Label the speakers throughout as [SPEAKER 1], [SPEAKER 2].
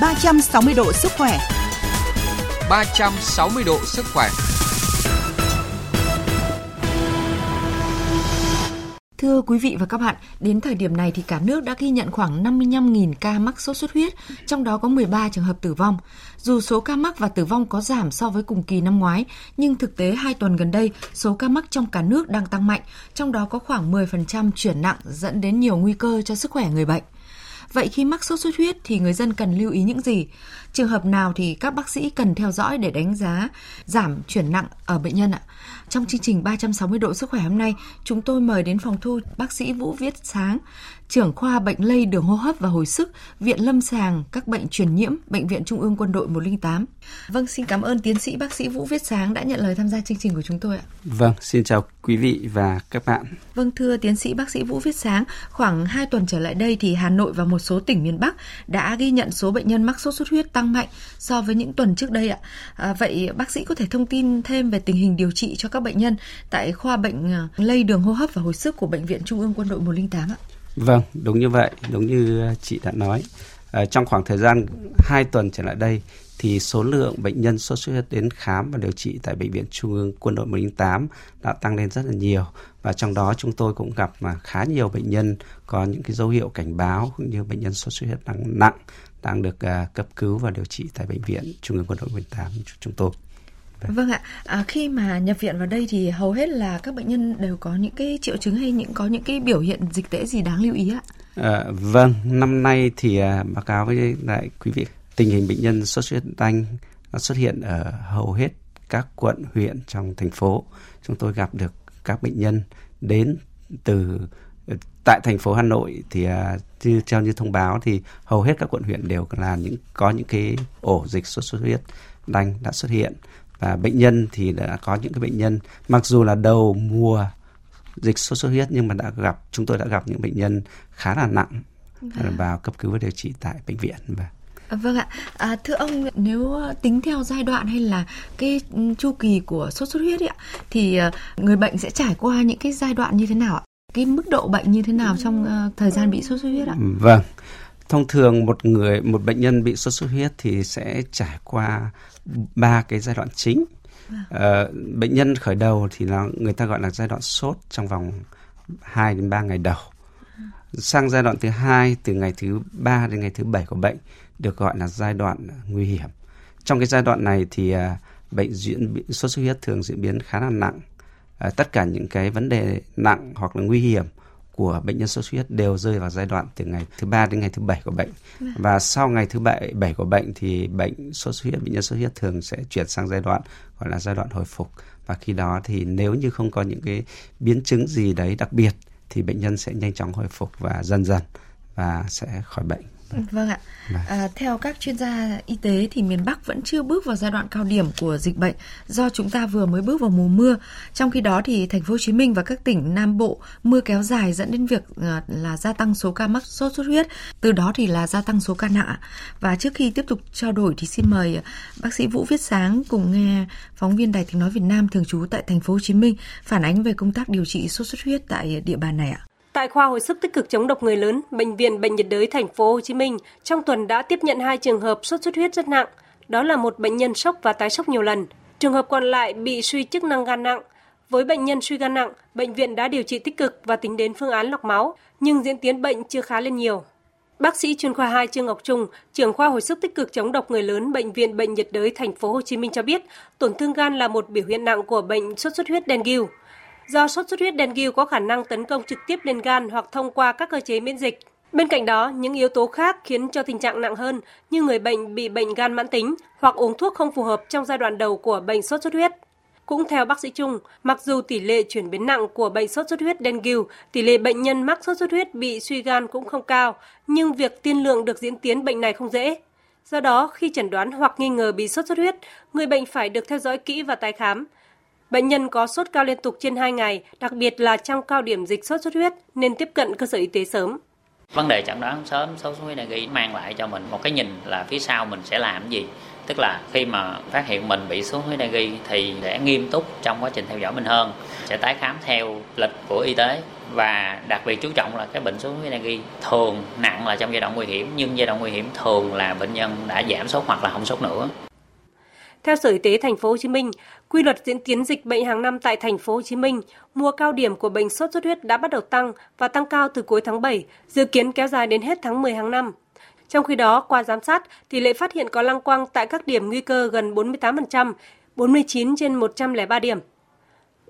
[SPEAKER 1] 360 độ sức khỏe.
[SPEAKER 2] 360 độ sức khỏe.
[SPEAKER 3] Thưa quý vị và các bạn, đến thời điểm này thì cả nước đã ghi nhận khoảng 55.000 ca mắc sốt xuất huyết, trong đó có 13 trường hợp tử vong. Dù số ca mắc và tử vong có giảm so với cùng kỳ năm ngoái, nhưng thực tế 2 tuần gần đây, số ca mắc trong cả nước đang tăng mạnh, trong đó có khoảng 10% chuyển nặng dẫn đến nhiều nguy cơ cho sức khỏe người bệnh. Vậy khi mắc sốt xuất huyết thì người dân cần lưu ý những gì? Trường hợp nào thì các bác sĩ cần theo dõi để đánh giá giảm chuyển nặng ở bệnh nhân ạ? Trong chương trình 360 độ sức khỏe hôm nay, chúng tôi mời đến phòng thu bác sĩ Vũ Viết Sáng, trưởng khoa bệnh lây đường hô hấp và hồi sức, Viện Lâm sàng các bệnh truyền nhiễm, Bệnh viện Trung ương Quân đội 108. Vâng, xin cảm ơn tiến sĩ bác sĩ Vũ Viết Sáng đã nhận lời tham gia chương trình của chúng tôi ạ.
[SPEAKER 4] Vâng, xin chào quý vị và các bạn.
[SPEAKER 3] Vâng, thưa tiến sĩ bác sĩ Vũ Viết Sáng, khoảng 2 tuần trở lại đây thì Hà Nội và một số tỉnh miền Bắc đã ghi nhận số bệnh nhân mắc sốt xuất huyết tăng mạnh so với những tuần trước đây ạ. À, vậy bác sĩ có thể thông tin thêm về tình hình điều trị cho các bệnh nhân tại khoa bệnh à, lây đường hô hấp và hồi sức của Bệnh viện Trung ương Quân đội 108 ạ?
[SPEAKER 4] Vâng, đúng như vậy, đúng như chị đã nói. À, trong khoảng thời gian 2 tuần trở lại đây thì số lượng bệnh nhân sốt xuất huyết đến khám và điều trị tại bệnh viện Trung ương Quân đội 108 đã tăng lên rất là nhiều và trong đó chúng tôi cũng gặp mà khá nhiều bệnh nhân có những cái dấu hiệu cảnh báo cũng như bệnh nhân sốt xuất huyết đang nặng đang được uh, cấp cứu và điều trị tại bệnh viện Trung ương Quân đội 108 chúng tôi.
[SPEAKER 3] Vâng, vâng ạ, à, khi mà nhập viện vào đây thì hầu hết là các bệnh nhân đều có những cái triệu chứng hay những có những cái biểu hiện dịch tễ gì đáng lưu ý ạ?
[SPEAKER 4] À, vâng, năm nay thì à, báo cáo với lại quý vị tình hình bệnh nhân sốt xuất huyết đanh nó xuất hiện ở hầu hết các quận huyện trong thành phố. Chúng tôi gặp được các bệnh nhân đến từ tại thành phố Hà Nội thì à, như theo như thông báo thì hầu hết các quận huyện đều là những có những cái ổ dịch sốt xuất huyết đanh đã xuất hiện và bệnh nhân thì đã có những cái bệnh nhân mặc dù là đầu mùa dịch sốt xuất huyết nhưng mà đã gặp chúng tôi đã gặp những bệnh nhân khá là nặng à. vào cấp cứu và điều trị tại bệnh viện và
[SPEAKER 3] Vâng ạ, à, thưa ông nếu tính theo giai đoạn hay là cái chu kỳ của sốt xuất huyết ấy, thì à, người bệnh sẽ trải qua những cái giai đoạn như thế nào ạ? Cái mức độ bệnh như thế nào trong uh, thời gian bị sốt xuất huyết ạ?
[SPEAKER 4] Vâng, thông thường một người một bệnh nhân bị sốt xuất huyết thì sẽ trải qua ba cái giai đoạn chính. À, bệnh nhân khởi đầu thì nó người ta gọi là giai đoạn sốt trong vòng 2 đến 3 ngày đầu. Sang giai đoạn thứ hai từ ngày thứ ba đến ngày thứ bảy của bệnh được gọi là giai đoạn nguy hiểm. Trong cái giai đoạn này thì à, bệnh diễn sốt xuất huyết thường diễn biến khá là nặng. À, tất cả những cái vấn đề nặng hoặc là nguy hiểm của bệnh nhân sốt xuất huyết đều rơi vào giai đoạn từ ngày thứ ba đến ngày thứ bảy của bệnh. Vâng. và sau ngày thứ bảy bảy của bệnh thì bệnh sốt xuất huyết bệnh nhân sốt xuất huyết thường sẽ chuyển sang giai đoạn gọi là giai đoạn hồi phục. Và khi đó thì nếu như không có những cái biến chứng gì đấy đặc biệt thì bệnh nhân sẽ nhanh chóng hồi phục và dần dần và sẽ khỏi bệnh
[SPEAKER 3] Vâng ạ. Vâng. À, theo các chuyên gia y tế thì miền Bắc vẫn chưa bước vào giai đoạn cao điểm của dịch bệnh do chúng ta vừa mới bước vào mùa mưa. Trong khi đó thì thành phố Hồ Chí Minh và các tỉnh Nam Bộ mưa kéo dài dẫn đến việc à, là gia tăng số ca mắc sốt xuất huyết, từ đó thì là gia tăng số ca nặng. Và trước khi tiếp tục trao đổi thì xin mời bác sĩ Vũ Viết Sáng cùng nghe phóng viên Đài Tiếng nói Việt Nam thường trú tại thành phố Hồ Chí Minh phản ánh về công tác điều trị sốt xuất huyết tại địa bàn này ạ.
[SPEAKER 5] Tại khoa hồi sức tích cực chống độc người lớn, bệnh viện Bệnh nhiệt đới thành phố Hồ Chí Minh trong tuần đã tiếp nhận hai trường hợp sốt xuất huyết rất nặng. Đó là một bệnh nhân sốc và tái sốc nhiều lần. Trường hợp còn lại bị suy chức năng gan nặng. Với bệnh nhân suy gan nặng, bệnh viện đã điều trị tích cực và tính đến phương án lọc máu, nhưng diễn tiến bệnh chưa khá lên nhiều. Bác sĩ chuyên khoa 2 Trương Ngọc Trung, trưởng khoa hồi sức tích cực chống độc người lớn bệnh viện Bệnh nhiệt đới thành phố Hồ Chí Minh cho biết, tổn thương gan là một biểu hiện nặng của bệnh sốt xuất huyết dengue. Do sốt xuất huyết dengue có khả năng tấn công trực tiếp lên gan hoặc thông qua các cơ chế miễn dịch. Bên cạnh đó, những yếu tố khác khiến cho tình trạng nặng hơn như người bệnh bị bệnh gan mãn tính hoặc uống thuốc không phù hợp trong giai đoạn đầu của bệnh sốt xuất huyết. Cũng theo bác sĩ Trung, mặc dù tỷ lệ chuyển biến nặng của bệnh sốt xuất huyết dengue, tỷ lệ bệnh nhân mắc sốt xuất huyết bị suy gan cũng không cao, nhưng việc tiên lượng được diễn tiến bệnh này không dễ. Do đó, khi chẩn đoán hoặc nghi ngờ bị sốt xuất huyết, người bệnh phải được theo dõi kỹ và tái khám. Bệnh nhân có sốt cao liên tục trên 2 ngày, đặc biệt là trong cao điểm dịch sốt xuất huyết nên tiếp cận cơ sở y tế sớm.
[SPEAKER 6] Vấn đề chẩn đoán sớm sốt xuất huyết này mang lại cho mình một cái nhìn là phía sau mình sẽ làm gì. Tức là khi mà phát hiện mình bị sốt huyết ghi thì sẽ nghiêm túc trong quá trình theo dõi mình hơn, sẽ tái khám theo lịch của y tế và đặc biệt chú trọng là cái bệnh sốt huyết này ghi thường nặng là trong giai đoạn nguy hiểm nhưng giai đoạn nguy hiểm thường là bệnh nhân đã giảm sốt hoặc là không sốt nữa.
[SPEAKER 5] Theo Sở Y tế Thành phố Hồ Chí Minh, quy luật diễn tiến dịch bệnh hàng năm tại Thành phố Hồ Chí Minh, mùa cao điểm của bệnh sốt xuất huyết đã bắt đầu tăng và tăng cao từ cuối tháng 7, dự kiến kéo dài đến hết tháng 10 hàng năm. Trong khi đó, qua giám sát, tỷ lệ phát hiện có lăng quang tại các điểm nguy cơ gần 48%, 49 trên 103 điểm.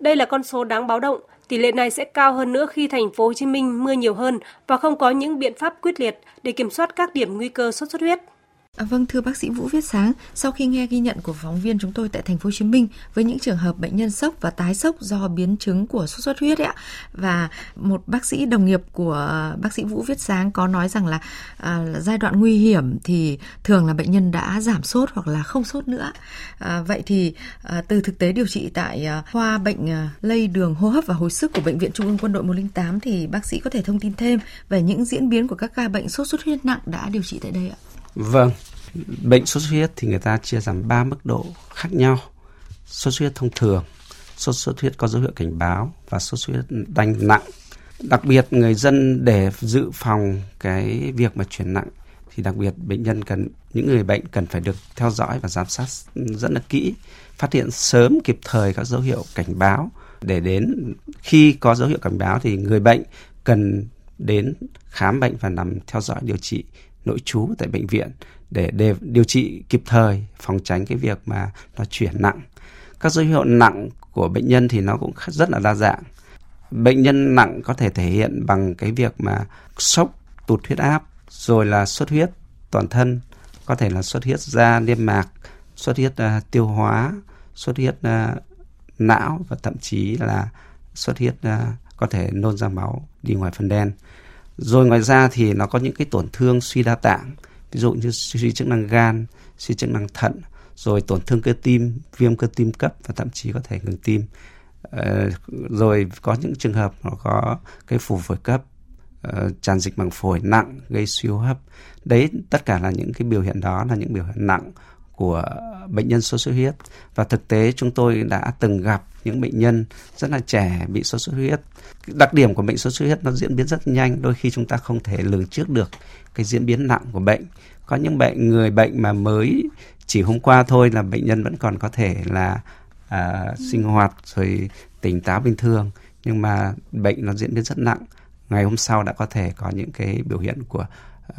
[SPEAKER 5] Đây là con số đáng báo động, tỷ lệ này sẽ cao hơn nữa khi thành phố Hồ Chí Minh mưa nhiều hơn và không có những biện pháp quyết liệt để kiểm soát các điểm nguy cơ sốt xuất huyết.
[SPEAKER 3] À, vâng thưa bác sĩ Vũ Viết Sáng, sau khi nghe ghi nhận của phóng viên chúng tôi tại thành phố Hồ Chí Minh với những trường hợp bệnh nhân sốc và tái sốc do biến chứng của sốt xuất huyết ấy ạ và một bác sĩ đồng nghiệp của bác sĩ Vũ Viết Sáng có nói rằng là, à, là giai đoạn nguy hiểm thì thường là bệnh nhân đã giảm sốt hoặc là không sốt nữa. À, vậy thì à, từ thực tế điều trị tại à, khoa bệnh à, lây đường hô hấp và hồi sức của bệnh viện Trung ương Quân đội 108 thì bác sĩ có thể thông tin thêm về những diễn biến của các ca bệnh sốt xuất huyết nặng đã điều trị tại đây ạ?
[SPEAKER 4] Vâng, bệnh sốt xuất huyết thì người ta chia làm 3 mức độ khác nhau. Sốt xuất huyết thông thường, sốt xuất huyết có dấu hiệu cảnh báo và sốt xuất huyết đanh nặng. Đặc biệt người dân để dự phòng cái việc mà chuyển nặng thì đặc biệt bệnh nhân cần những người bệnh cần phải được theo dõi và giám sát rất là kỹ, phát hiện sớm kịp thời các dấu hiệu cảnh báo để đến khi có dấu hiệu cảnh báo thì người bệnh cần đến khám bệnh và nằm theo dõi điều trị nội trú tại bệnh viện để, để điều trị kịp thời phòng tránh cái việc mà nó chuyển nặng. Các dấu hiệu nặng của bệnh nhân thì nó cũng rất là đa dạng. Bệnh nhân nặng có thể thể hiện bằng cái việc mà sốc tụt huyết áp rồi là xuất huyết toàn thân có thể là xuất huyết da niêm mạc xuất huyết uh, tiêu hóa xuất huyết uh, não và thậm chí là xuất huyết uh, có thể nôn ra máu đi ngoài phân đen rồi ngoài ra thì nó có những cái tổn thương suy đa tạng ví dụ như suy chức năng gan suy chức năng thận rồi tổn thương cơ tim viêm cơ tim cấp và thậm chí có thể ngừng tim. Ờ, rồi có những trường hợp nó có cái phù phổi cấp uh, tràn dịch màng phổi nặng gây suy hô hấp. Đấy tất cả là những cái biểu hiện đó là những biểu hiện nặng của bệnh nhân sốt xuất huyết. Và thực tế chúng tôi đã từng gặp những bệnh nhân rất là trẻ bị sốt xuất huyết. Đặc điểm của bệnh sốt xuất huyết nó diễn biến rất nhanh đôi khi chúng ta không thể lường trước được cái diễn biến nặng của bệnh. Có những bệnh người bệnh mà mới chỉ hôm qua thôi là bệnh nhân vẫn còn có thể là à, sinh hoạt rồi tỉnh táo bình thường. Nhưng mà bệnh nó diễn biến rất nặng. Ngày hôm sau đã có thể có những cái biểu hiện của uh,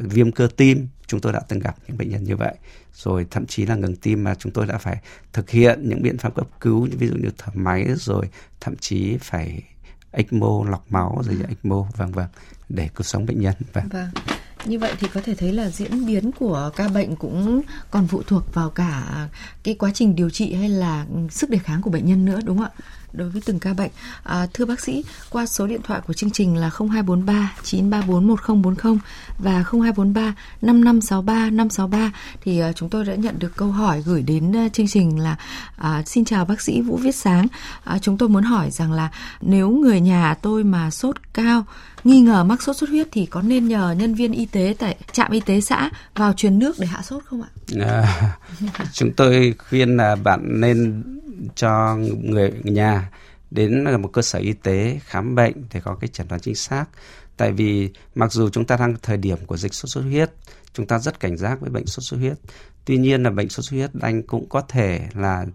[SPEAKER 4] viêm cơ tim chúng tôi đã từng gặp những bệnh nhân như vậy. Rồi thậm chí là ngừng tim mà chúng tôi đã phải thực hiện những biện pháp cấp cứu ví dụ như thở máy rồi thậm chí phải ECMO lọc máu rồi ECMO vâng vâng để cứu sống bệnh nhân
[SPEAKER 3] vâng. vâng. Như vậy thì có thể thấy là diễn biến của ca bệnh cũng còn phụ thuộc vào cả cái quá trình điều trị hay là sức đề kháng của bệnh nhân nữa đúng không ạ đối với từng ca bệnh. À, thưa bác sĩ, qua số điện thoại của chương trình là 0243 934 1040 và 0243 5563 563 thì uh, chúng tôi đã nhận được câu hỏi gửi đến uh, chương trình là uh, xin chào bác sĩ Vũ Viết Sáng. Uh, chúng tôi muốn hỏi rằng là nếu người nhà tôi mà sốt cao nghi ngờ mắc sốt xuất huyết thì có nên nhờ nhân viên y tế tại trạm y tế xã vào truyền nước để hạ sốt không ạ? À,
[SPEAKER 4] chúng tôi khuyên là bạn nên cho người nhà đến một cơ sở y tế khám bệnh để có cái chẩn đoán chính xác. Tại vì mặc dù chúng ta đang thời điểm của dịch sốt xuất huyết, chúng ta rất cảnh giác với bệnh sốt xuất huyết. Tuy nhiên là bệnh sốt xuất huyết anh cũng có thể là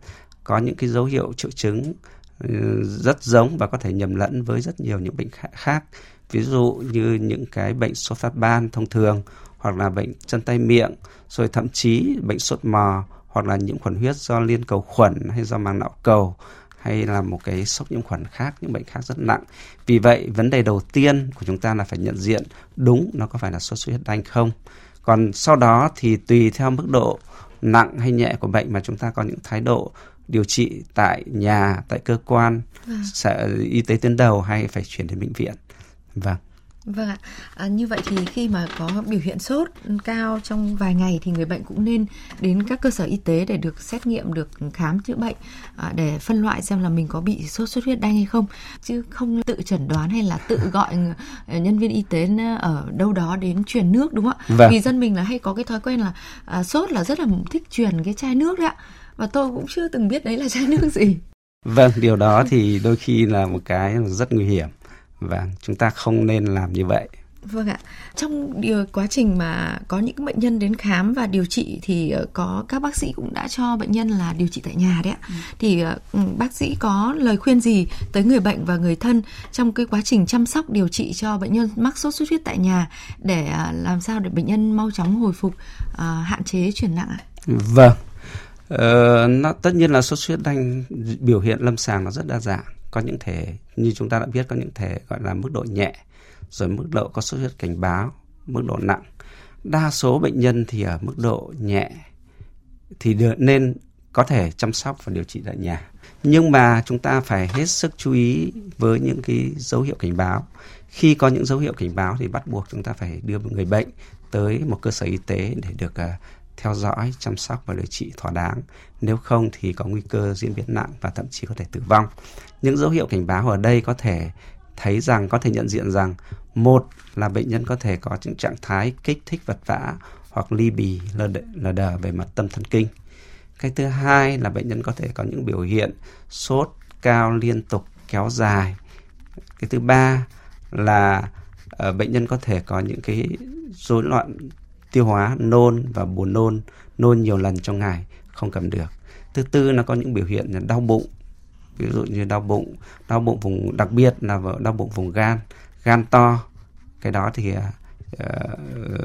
[SPEAKER 4] có những cái dấu hiệu triệu chứng ừ, rất giống và có thể nhầm lẫn với rất nhiều những bệnh khác. Ví dụ như những cái bệnh sốt phát ban thông thường hoặc là bệnh chân tay miệng, rồi thậm chí bệnh sốt mò hoặc là nhiễm khuẩn huyết do liên cầu khuẩn hay do màng não cầu hay là một cái sốc nhiễm khuẩn khác những bệnh khác rất nặng. Vì vậy vấn đề đầu tiên của chúng ta là phải nhận diện đúng nó có phải là sốt xuất huyết đanh không. Còn sau đó thì tùy theo mức độ nặng hay nhẹ của bệnh mà chúng ta có những thái độ điều trị tại nhà tại cơ quan vâng. sở y tế tuyến đầu hay phải chuyển đến bệnh viện. Vâng
[SPEAKER 3] Vâng ạ. À, như vậy thì khi mà có biểu hiện sốt cao trong vài ngày thì người bệnh cũng nên đến các cơ sở y tế để được xét nghiệm, được khám chữa bệnh à, để phân loại xem là mình có bị sốt xuất huyết đanh hay không, chứ không tự chẩn đoán hay là tự gọi nhân viên y tế ở đâu đó đến truyền nước đúng không ạ? Vâng. Vì dân mình là hay có cái thói quen là à, sốt là rất là thích truyền cái chai nước đấy ạ. Và tôi cũng chưa từng biết đấy là chai nước gì.
[SPEAKER 4] Vâng, điều đó thì đôi khi là một cái rất nguy hiểm và chúng ta không nên làm như vậy
[SPEAKER 3] Vâng ạ. Trong điều quá trình mà có những bệnh nhân đến khám và điều trị thì ờ, có các bác sĩ cũng đã cho bệnh nhân là điều trị tại nhà đấy ạ. Ừ. Thì ờ, ừ, bác sĩ có lời khuyên gì tới người bệnh và người thân trong cái quá trình chăm sóc điều trị cho bệnh nhân mắc sốt xuất huyết tại nhà để ờ, làm sao để bệnh nhân mau chóng hồi phục, hạn chế chuyển nặng ạ?
[SPEAKER 4] Vâng. Ờ, nó tất nhiên là sốt xuất huyết đanh biểu hiện lâm sàng nó rất đa dạng có những thể như chúng ta đã biết có những thể gọi là mức độ nhẹ rồi mức độ có xuất huyết cảnh báo, mức độ nặng. Đa số bệnh nhân thì ở mức độ nhẹ thì được, nên có thể chăm sóc và điều trị tại nhà. Nhưng mà chúng ta phải hết sức chú ý với những cái dấu hiệu cảnh báo. Khi có những dấu hiệu cảnh báo thì bắt buộc chúng ta phải đưa người bệnh tới một cơ sở y tế để được uh, theo dõi, chăm sóc và điều trị thỏa đáng. Nếu không thì có nguy cơ diễn biến nặng và thậm chí có thể tử vong. Những dấu hiệu cảnh báo ở đây có thể thấy rằng có thể nhận diện rằng một là bệnh nhân có thể có những trạng thái kích thích vật vã hoặc ly bì lờ, lờ đờ về mặt tâm thần kinh. Cái thứ hai là bệnh nhân có thể có những biểu hiện sốt cao liên tục kéo dài. Cái thứ ba là uh, bệnh nhân có thể có những cái rối loạn tiêu hóa, nôn và buồn nôn, nôn nhiều lần trong ngày không cầm được. Thứ tư là có những biểu hiện là đau bụng, ví dụ như đau bụng đau bụng vùng đặc biệt là đau bụng vùng gan gan to. Cái đó thì ờ,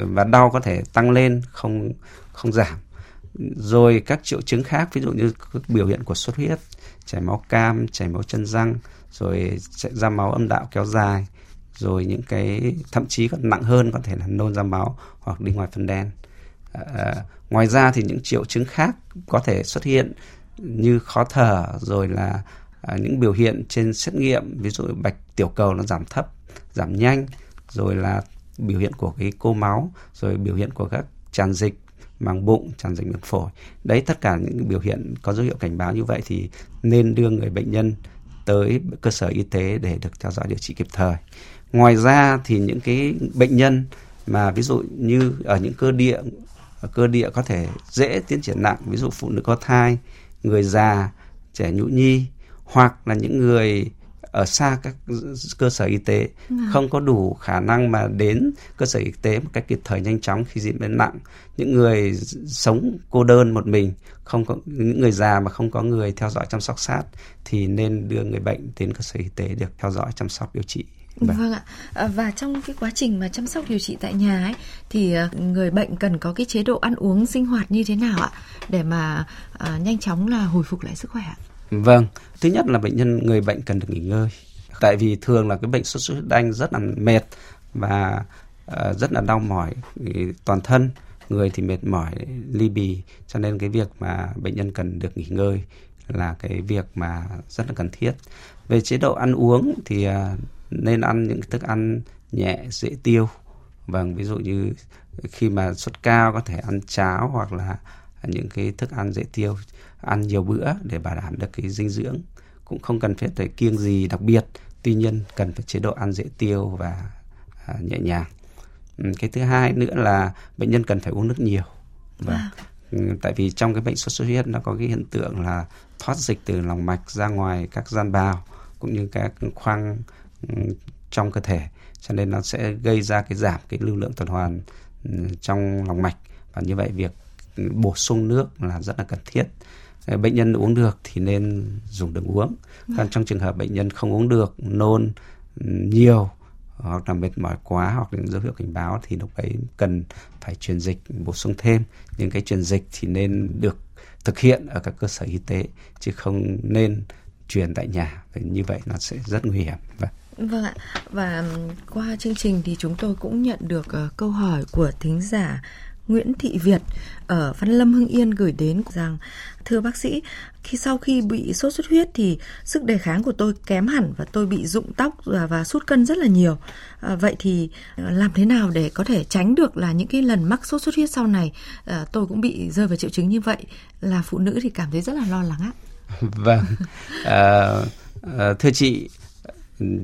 [SPEAKER 4] và đau có thể tăng lên không không giảm. Rồi các triệu chứng khác ví dụ như biểu hiện của xuất huyết chảy máu cam chảy máu chân răng rồi chạy ra máu âm đạo kéo dài rồi những cái thậm chí còn nặng hơn có thể là nôn ra máu hoặc đi ngoài phân đen. À, ngoài ra thì những triệu chứng khác có thể xuất hiện như khó thở rồi là à, những biểu hiện trên xét nghiệm ví dụ bạch tiểu cầu nó giảm thấp giảm nhanh rồi là biểu hiện của cái cô máu rồi biểu hiện của các tràn dịch màng bụng tràn dịch miệng phổi. Đấy tất cả những biểu hiện có dấu hiệu cảnh báo như vậy thì nên đưa người bệnh nhân tới cơ sở y tế để được theo dõi điều trị kịp thời. Ngoài ra thì những cái bệnh nhân mà ví dụ như ở những cơ địa cơ địa có thể dễ tiến triển nặng ví dụ phụ nữ có thai người già trẻ nhũ nhi hoặc là những người ở xa các cơ sở y tế à. không có đủ khả năng mà đến cơ sở y tế một cách kịp thời nhanh chóng khi diễn biến nặng những người sống cô đơn một mình không có những người già mà không có người theo dõi chăm sóc sát thì nên đưa người bệnh đến cơ sở y tế được theo dõi chăm sóc điều trị
[SPEAKER 3] Vâng. vâng ạ. À, và trong cái quá trình mà chăm sóc điều trị tại nhà ấy thì à, người bệnh cần có cái chế độ ăn uống sinh hoạt như thế nào ạ để mà à, nhanh chóng là hồi phục lại sức khỏe ạ?
[SPEAKER 4] Vâng, thứ nhất là bệnh nhân người bệnh cần được nghỉ ngơi. Tại vì thường là cái bệnh sốt xuất huyết đanh rất là mệt và uh, rất là đau mỏi toàn thân, người thì mệt mỏi ly bì cho nên cái việc mà bệnh nhân cần được nghỉ ngơi là cái việc mà rất là cần thiết. Về chế độ ăn uống thì uh, nên ăn những thức ăn nhẹ dễ tiêu. Vâng, ví dụ như khi mà sốt cao có thể ăn cháo hoặc là những cái thức ăn dễ tiêu. Ăn nhiều bữa để bảo đảm được cái dinh dưỡng. Cũng không cần phải phải kiêng gì đặc biệt. Tuy nhiên cần phải chế độ ăn dễ tiêu và à, nhẹ nhàng. Ừ, cái thứ hai nữa là bệnh nhân cần phải uống nước nhiều. Và ừ, tại vì trong cái bệnh sốt xuất huyết nó có cái hiện tượng là thoát dịch từ lòng mạch ra ngoài các gian bào cũng như các khoang trong cơ thể, cho nên nó sẽ gây ra cái giảm cái lưu lượng tuần hoàn ừ, trong lòng mạch. Và như vậy việc bổ sung nước là rất là cần thiết. Ờ, bệnh nhân uống được thì nên dùng đường uống. Còn trong trường hợp bệnh nhân không uống được, nôn ừ, nhiều hoặc là mệt mỏi quá hoặc là dấu hiệu cảnh báo thì lúc ấy cần phải truyền dịch, bổ sung thêm. Những cái truyền dịch thì nên được thực hiện ở các cơ sở y tế, chứ không nên truyền tại nhà. Vì như vậy nó sẽ rất nguy hiểm.
[SPEAKER 3] Vâng. Vâng ạ, và qua chương trình thì chúng tôi cũng nhận được uh, câu hỏi của thính giả Nguyễn Thị Việt ở Văn Lâm Hưng Yên gửi đến rằng thưa bác sĩ khi sau khi bị sốt xuất huyết thì sức đề kháng của tôi kém hẳn và tôi bị rụng tóc và, và sút cân rất là nhiều. À, vậy thì ờ, làm thế nào để có thể tránh được là những cái lần mắc sốt xuất huyết sau này? À, tôi cũng bị rơi vào triệu chứng như vậy. Là phụ nữ thì cảm thấy rất là lo lắng ạ.
[SPEAKER 4] Vâng. À, à, thưa chị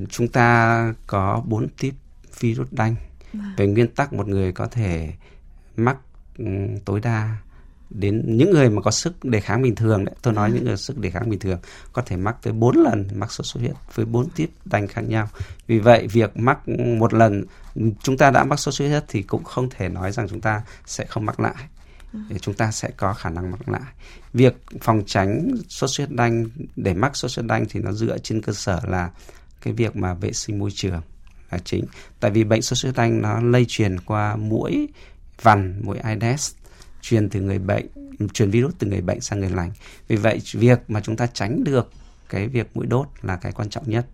[SPEAKER 4] chúng ta có bốn tiếp virus đanh vâng. về nguyên tắc một người có thể mắc ừ, tối đa đến những người mà có sức đề kháng bình thường đấy tôi nói à. những người sức đề kháng bình thường có thể mắc tới 4 lần mắc sốt xuất huyết với bốn tiếp đành khác nhau vì vậy việc mắc một lần chúng ta đã mắc sốt xuất huyết thì cũng không thể nói rằng chúng ta sẽ không mắc lại ừ. để chúng ta sẽ có khả năng mắc lại việc phòng tránh sốt xuất huyết đanh để mắc sốt xuất huyết đanh thì nó dựa trên cơ sở là cái việc mà vệ sinh môi trường là chính. Tại vì bệnh sốt xuất huyết đanh nó lây truyền qua mũi vằn, mũi Aedes, truyền từ người bệnh, truyền virus từ người bệnh sang người lành. Vì vậy, việc mà chúng ta tránh được cái việc mũi đốt là cái quan trọng nhất.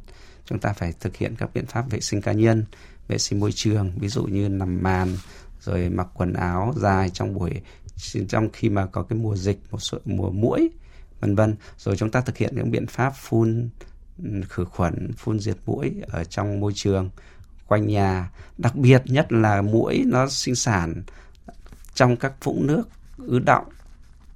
[SPEAKER 4] Chúng ta phải thực hiện các biện pháp vệ sinh cá nhân, vệ sinh môi trường, ví dụ như nằm màn, rồi mặc quần áo dài trong buổi, trong khi mà có cái mùa dịch, một số, mùa mũi, vân vân. Rồi chúng ta thực hiện những biện pháp phun khử khuẩn phun diệt mũi ở trong môi trường quanh nhà đặc biệt nhất là mũi nó sinh sản trong các vũng nước ứ động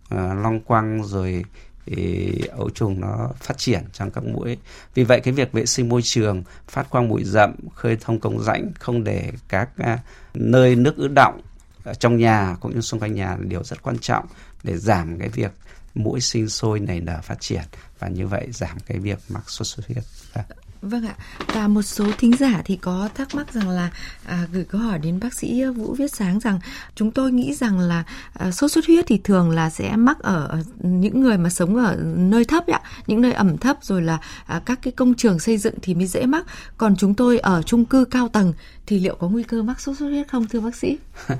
[SPEAKER 4] à, long quăng rồi thì ấu trùng nó phát triển trong các mũi. Vì vậy cái việc vệ sinh môi trường, phát quang bụi rậm, khơi thông cống rãnh, không để các à, nơi nước ứ động ở trong nhà cũng như xung quanh nhà là điều rất quan trọng để giảm cái việc mũi sinh sôi nảy nở phát triển và như vậy giảm cái việc mắc sốt xuất huyết. Vâng.
[SPEAKER 3] Vâng ạ. Và một số thính giả thì có thắc mắc rằng là à, gửi câu hỏi đến bác sĩ à, Vũ Viết Sáng rằng chúng tôi nghĩ rằng là à, sốt xuất huyết thì thường là sẽ mắc ở những người mà sống ở nơi thấp ạ, những nơi ẩm thấp rồi là à, các cái công trường xây dựng thì mới dễ mắc. Còn chúng tôi ở chung cư cao tầng thì liệu có nguy cơ mắc sốt xuất huyết không thưa bác sĩ?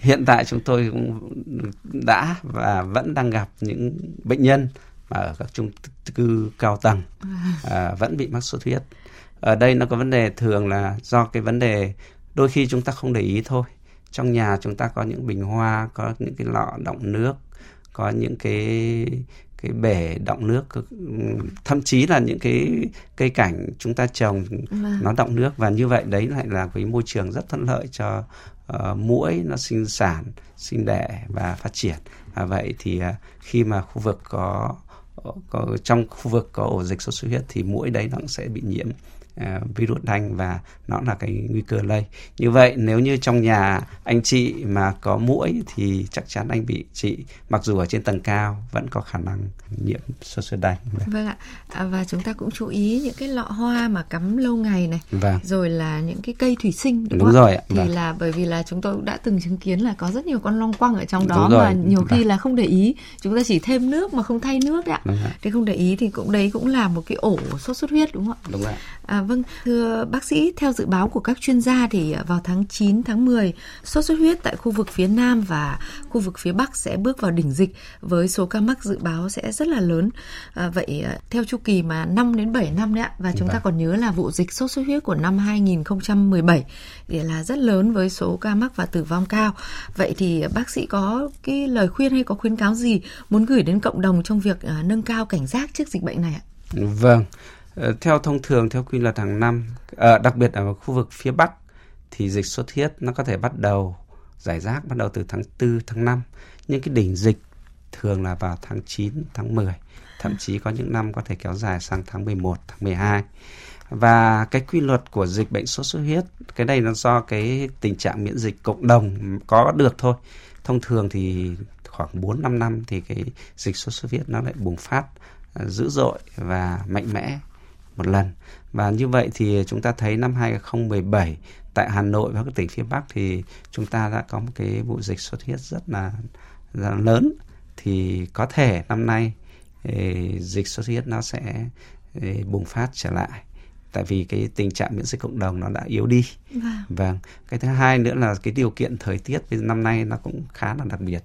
[SPEAKER 4] Hiện tại chúng tôi cũng đã và vẫn đang gặp những bệnh nhân mà ở các chung cư cao tầng à, vẫn bị mắc sốt huyết. Ở đây nó có vấn đề thường là do cái vấn đề đôi khi chúng ta không để ý thôi. Trong nhà chúng ta có những bình hoa có những cái lọ đọng nước có những cái cái bể đọng nước. Thậm chí là những cái cây cảnh chúng ta trồng vâng. nó đọng nước và như vậy đấy lại là cái môi trường rất thuận lợi cho uh, muỗi nó sinh sản sinh đẻ và phát triển. Và vậy thì uh, khi mà khu vực có có, trong khu vực có ổ dịch sốt xuất huyết thì mũi đấy nó cũng sẽ bị nhiễm uh, virus đanh và nó là cái nguy cơ lây. Như vậy nếu như trong nhà anh chị mà có mũi thì chắc chắn anh bị chị mặc dù ở trên tầng cao vẫn có khả năng nhiễm sốt xuất đanh.
[SPEAKER 3] Vâng ạ. À, và chúng ta cũng chú ý những cái lọ hoa mà cắm lâu ngày này, vâng. rồi là những cái cây thủy sinh
[SPEAKER 4] đúng, đúng không? rồi ạ.
[SPEAKER 3] Thì vâng. là bởi vì là chúng tôi cũng đã từng chứng kiến là có rất nhiều con long quăng ở trong đó mà nhiều vâng. khi là không để ý, chúng ta chỉ thêm nước mà không thay nước đấy ạ. Đúng thì không để ý thì cũng đấy cũng là một cái ổ sốt xuất huyết đúng không ạ?
[SPEAKER 4] Đúng ạ.
[SPEAKER 3] À, vâng, thưa bác sĩ, theo dự báo của các chuyên gia thì vào tháng 9, tháng 10, sốt xuất huyết tại khu vực phía Nam và khu vực phía Bắc sẽ bước vào đỉnh dịch với số ca mắc dự báo sẽ rất là lớn. À, vậy à, theo chu kỳ mà 5 đến 7 năm đấy ạ, và chúng ta vâng. còn nhớ là vụ dịch sốt xuất huyết của năm 2017 thì là rất lớn với số ca mắc và tử vong cao. Vậy thì bác sĩ có cái lời khuyên hay có khuyến cáo gì muốn gửi đến cộng đồng trong việc à, nâng cao cảnh giác trước dịch bệnh này ạ?
[SPEAKER 4] Vâng. Ờ, theo thông thường theo quy luật hàng năm, à, đặc biệt ở khu vực phía Bắc thì dịch xuất huyết nó có thể bắt đầu giải rác bắt đầu từ tháng 4, tháng 5. Nhưng cái đỉnh dịch thường là vào tháng 9, tháng 10. Thậm chí có những năm có thể kéo dài sang tháng 11, tháng 12. Và cái quy luật của dịch bệnh sốt xuất huyết, cái này nó do cái tình trạng miễn dịch cộng đồng có được thôi. Thông thường thì khoảng 4 5 năm thì cái dịch sốt xuất huyết nó lại bùng phát ờ, dữ dội và mạnh mẽ một lần. Và như vậy thì chúng ta thấy năm 2017 tại Hà Nội và các tỉnh phía Bắc thì chúng ta đã có một cái vụ dịch xuất huyết rất là, rất là lớn thì có thể năm nay eh, dịch xuất huyết nó sẽ eh, bùng phát trở lại tại vì cái tình trạng miễn dịch cộng đồng nó đã yếu đi. Vâng. vâng. Cái thứ hai nữa là cái điều kiện thời tiết năm nay nó cũng khá là đặc biệt.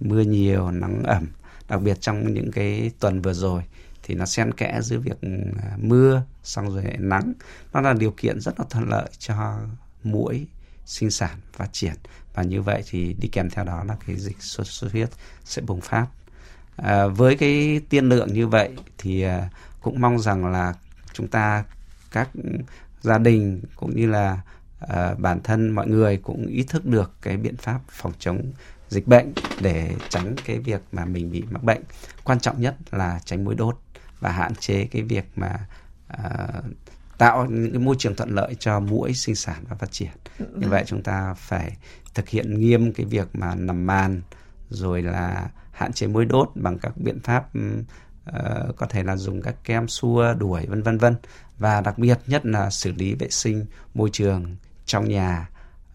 [SPEAKER 4] Mưa nhiều, nắng ẩm, đặc biệt trong những cái tuần vừa rồi thì nó xen kẽ giữa việc ừ, mưa xong rồi nắng. Nó là điều kiện rất là thuận lợi cho mũi sinh sản phát triển. Và như vậy thì đi kèm theo đó là cái dịch sốt xuất huyết sẽ bùng phát. À, với cái tiên lượng như vậy thì à, cũng mong rằng là chúng ta các gia đình cũng như là à, bản thân mọi người cũng ý thức được cái biện pháp phòng chống dịch bệnh để tránh cái việc mà mình bị mắc bệnh. Quan trọng nhất là tránh mũi đốt và hạn chế cái việc mà uh, tạo những cái môi trường thuận lợi cho mũi sinh sản và phát triển. Như vậy chúng ta phải thực hiện nghiêm cái việc mà nằm màn rồi là hạn chế mũi đốt bằng các biện pháp uh, có thể là dùng các kem xua đuổi vân vân vân. Và đặc biệt nhất là xử lý vệ sinh môi trường trong nhà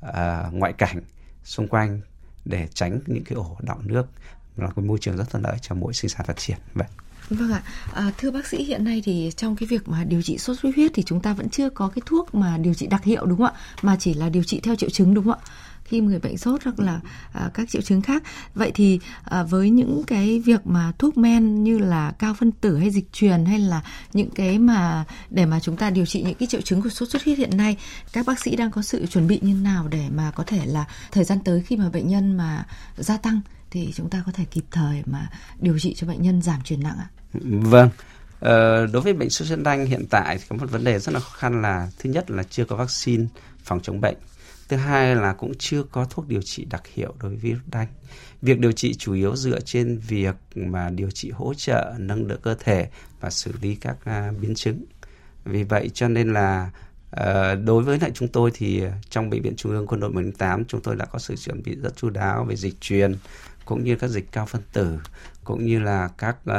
[SPEAKER 4] uh, ngoại cảnh xung quanh để tránh những cái ổ đọng nước. Là cái môi trường rất thuận lợi cho mũi sinh sản phát triển. Vậy.
[SPEAKER 3] Vâng ạ, à, thưa bác sĩ hiện nay thì trong cái việc mà điều trị sốt xuất huyết thì chúng ta vẫn chưa có cái thuốc mà điều trị đặc hiệu đúng không ạ? Mà chỉ là điều trị theo triệu chứng đúng không ạ? khi người bệnh sốt hoặc là à, các triệu chứng khác vậy thì à, với những cái việc mà thuốc men như là cao phân tử hay dịch truyền hay là những cái mà để mà chúng ta điều trị những cái triệu chứng của sốt xuất huyết hiện nay các bác sĩ đang có sự chuẩn bị như nào để mà có thể là thời gian tới khi mà bệnh nhân mà gia tăng thì chúng ta có thể kịp thời mà điều trị cho bệnh nhân giảm chuyển nặng ạ
[SPEAKER 4] Vâng. Ờ, đối với bệnh sốt xuất đanh hiện tại thì có một vấn đề rất là khó khăn là thứ nhất là chưa có vaccine phòng chống bệnh. Thứ hai là cũng chưa có thuốc điều trị đặc hiệu đối với virus đanh. Việc điều trị chủ yếu dựa trên việc mà điều trị hỗ trợ nâng đỡ cơ thể và xử lý các uh, biến chứng. Vì vậy cho nên là uh, đối với lại chúng tôi thì trong bệnh viện Trung ương Quân đội 108 chúng tôi đã có sự chuẩn bị rất chu đáo về dịch truyền cũng như các dịch cao phân tử cũng như là các uh,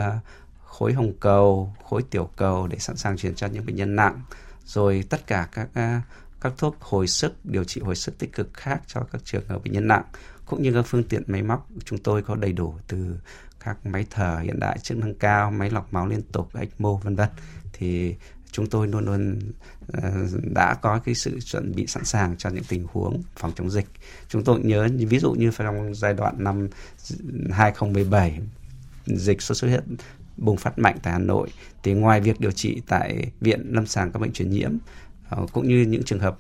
[SPEAKER 4] khối hồng cầu, khối tiểu cầu để sẵn sàng truyền cho những bệnh nhân nặng, rồi tất cả các uh, các thuốc hồi sức, điều trị hồi sức tích cực khác cho các trường hợp bệnh nhân nặng, cũng như các phương tiện máy móc chúng tôi có đầy đủ từ các máy thở hiện đại chức năng cao, máy lọc máu liên tục, ECMO vân vân. Thì chúng tôi luôn luôn uh, đã có cái sự chuẩn bị sẵn sàng cho những tình huống phòng chống dịch. Chúng tôi nhớ ví dụ như trong giai đoạn năm 2017 dịch sốt xuất huyết bùng phát mạnh tại Hà Nội thì ngoài việc điều trị tại viện lâm sàng các bệnh truyền nhiễm ờ, cũng như những trường hợp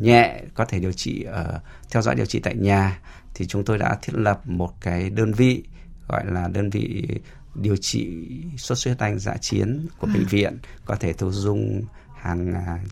[SPEAKER 4] nhẹ có thể điều trị ở theo dõi điều trị tại nhà thì chúng tôi đã thiết lập một cái đơn vị gọi là đơn vị điều trị sốt xuất huyết đanh dã chiến của bệnh à. viện có thể thu dung hàng à,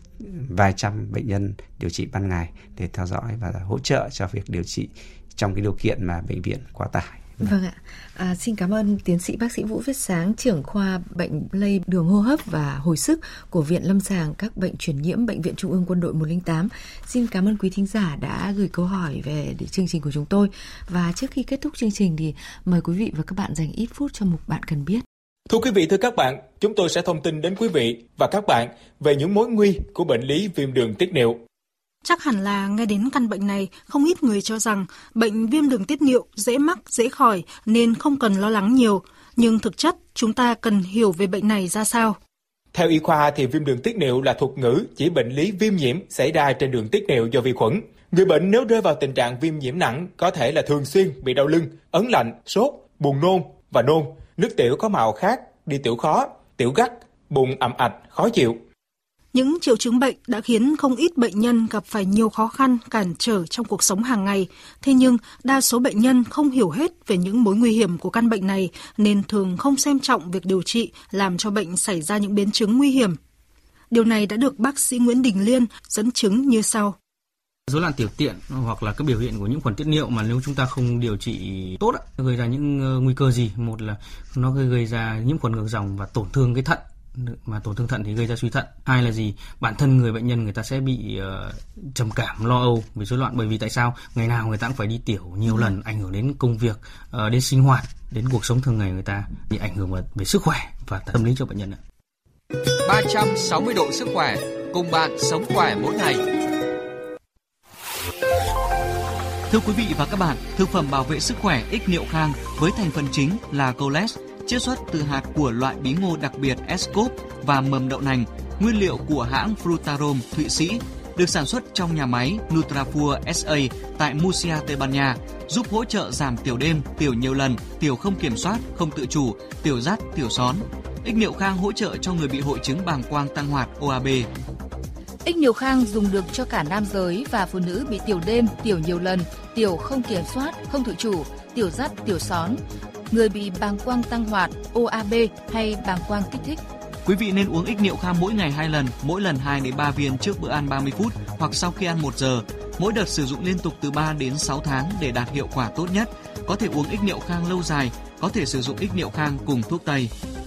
[SPEAKER 4] vài trăm bệnh nhân điều trị ban ngày để theo dõi và hỗ trợ cho việc điều trị trong cái điều kiện mà bệnh viện quá tải.
[SPEAKER 3] Vâng ạ. À, xin cảm ơn tiến sĩ bác sĩ Vũ Viết Sáng, trưởng khoa bệnh lây đường hô hấp và hồi sức của Viện Lâm sàng các bệnh truyền nhiễm Bệnh viện Trung ương Quân đội 108. Xin cảm ơn quý thính giả đã gửi câu hỏi về để chương trình của chúng tôi. Và trước khi kết thúc chương trình thì mời quý vị và các bạn dành ít phút cho mục bạn cần biết.
[SPEAKER 2] Thưa quý vị, thưa các bạn, chúng tôi sẽ thông tin đến quý vị và các bạn về những mối nguy của bệnh lý viêm đường tiết niệu.
[SPEAKER 7] Chắc hẳn là nghe đến căn bệnh này, không ít người cho rằng bệnh viêm đường tiết niệu dễ mắc, dễ khỏi nên không cần lo lắng nhiều. Nhưng thực chất, chúng ta cần hiểu về bệnh này ra sao.
[SPEAKER 2] Theo y khoa thì viêm đường tiết niệu là thuật ngữ chỉ bệnh lý viêm nhiễm xảy ra trên đường tiết niệu do vi khuẩn. Người bệnh nếu rơi vào tình trạng viêm nhiễm nặng có thể là thường xuyên bị đau lưng, ấn lạnh, sốt, buồn nôn và nôn, nước tiểu có màu khác, đi tiểu khó, tiểu gắt, bụng ẩm ạch, khó chịu.
[SPEAKER 7] Những triệu chứng bệnh đã khiến không ít bệnh nhân gặp phải nhiều khó khăn, cản trở trong cuộc sống hàng ngày. Thế nhưng, đa số bệnh nhân không hiểu hết về những mối nguy hiểm của căn bệnh này nên thường không xem trọng việc điều trị làm cho bệnh xảy ra những biến chứng nguy hiểm. Điều này đã được bác sĩ Nguyễn Đình Liên dẫn chứng như sau.
[SPEAKER 8] Rối loạn tiểu tiện hoặc là các biểu hiện của những khuẩn tiết niệu mà nếu chúng ta không điều trị tốt gây ra những ờ, nguy cơ gì? Một là nó gây ra nhiễm khuẩn ngược dòng và tổn thương cái thận mà tổn thương thận thì gây ra suy thận. Hai là gì? Bản thân người bệnh nhân người ta sẽ bị uh, trầm cảm lo âu vì rối loạn. Bởi vì tại sao? Ngày nào người ta cũng phải đi tiểu nhiều ừ. lần ảnh hưởng đến công việc uh, đến sinh hoạt đến cuộc sống thường ngày người ta thì ảnh hưởng về, về sức khỏe và tâm lý cho bệnh nhân ạ.
[SPEAKER 9] 360 độ sức khỏe cùng bạn sống khỏe mỗi ngày.
[SPEAKER 10] Thưa quý vị và các bạn, thực phẩm bảo vệ sức khỏe ích niệu khang với thành phần chính là coles chiết xuất từ hạt của loại bí ngô đặc biệt Escop và mầm đậu nành, nguyên liệu của hãng Frutarom Thụy Sĩ, được sản xuất trong nhà máy Nutrafur SA tại Murcia, Tây Ban Nha, giúp hỗ trợ giảm tiểu đêm, tiểu nhiều lần, tiểu không kiểm soát, không tự chủ, tiểu rắt, tiểu són. Ích niệu khang hỗ trợ cho người bị hội chứng bàng quang tăng hoạt OAB.
[SPEAKER 11] Ích niệu khang dùng được cho cả nam giới và phụ nữ bị tiểu đêm, tiểu nhiều lần, tiểu không kiểm soát, không tự chủ, tiểu rắt, tiểu són, người bị bàng quang tăng hoạt, OAB hay bàng quang kích thích.
[SPEAKER 10] Quý vị nên uống ít niệu kham mỗi ngày 2 lần, mỗi lần 2 đến 3 viên trước bữa ăn 30 phút hoặc sau khi ăn 1 giờ. Mỗi đợt sử dụng liên tục từ 3 đến 6 tháng để đạt hiệu quả tốt nhất. Có thể uống ít niệu khang lâu dài, có thể sử dụng ít niệu khang cùng thuốc tây.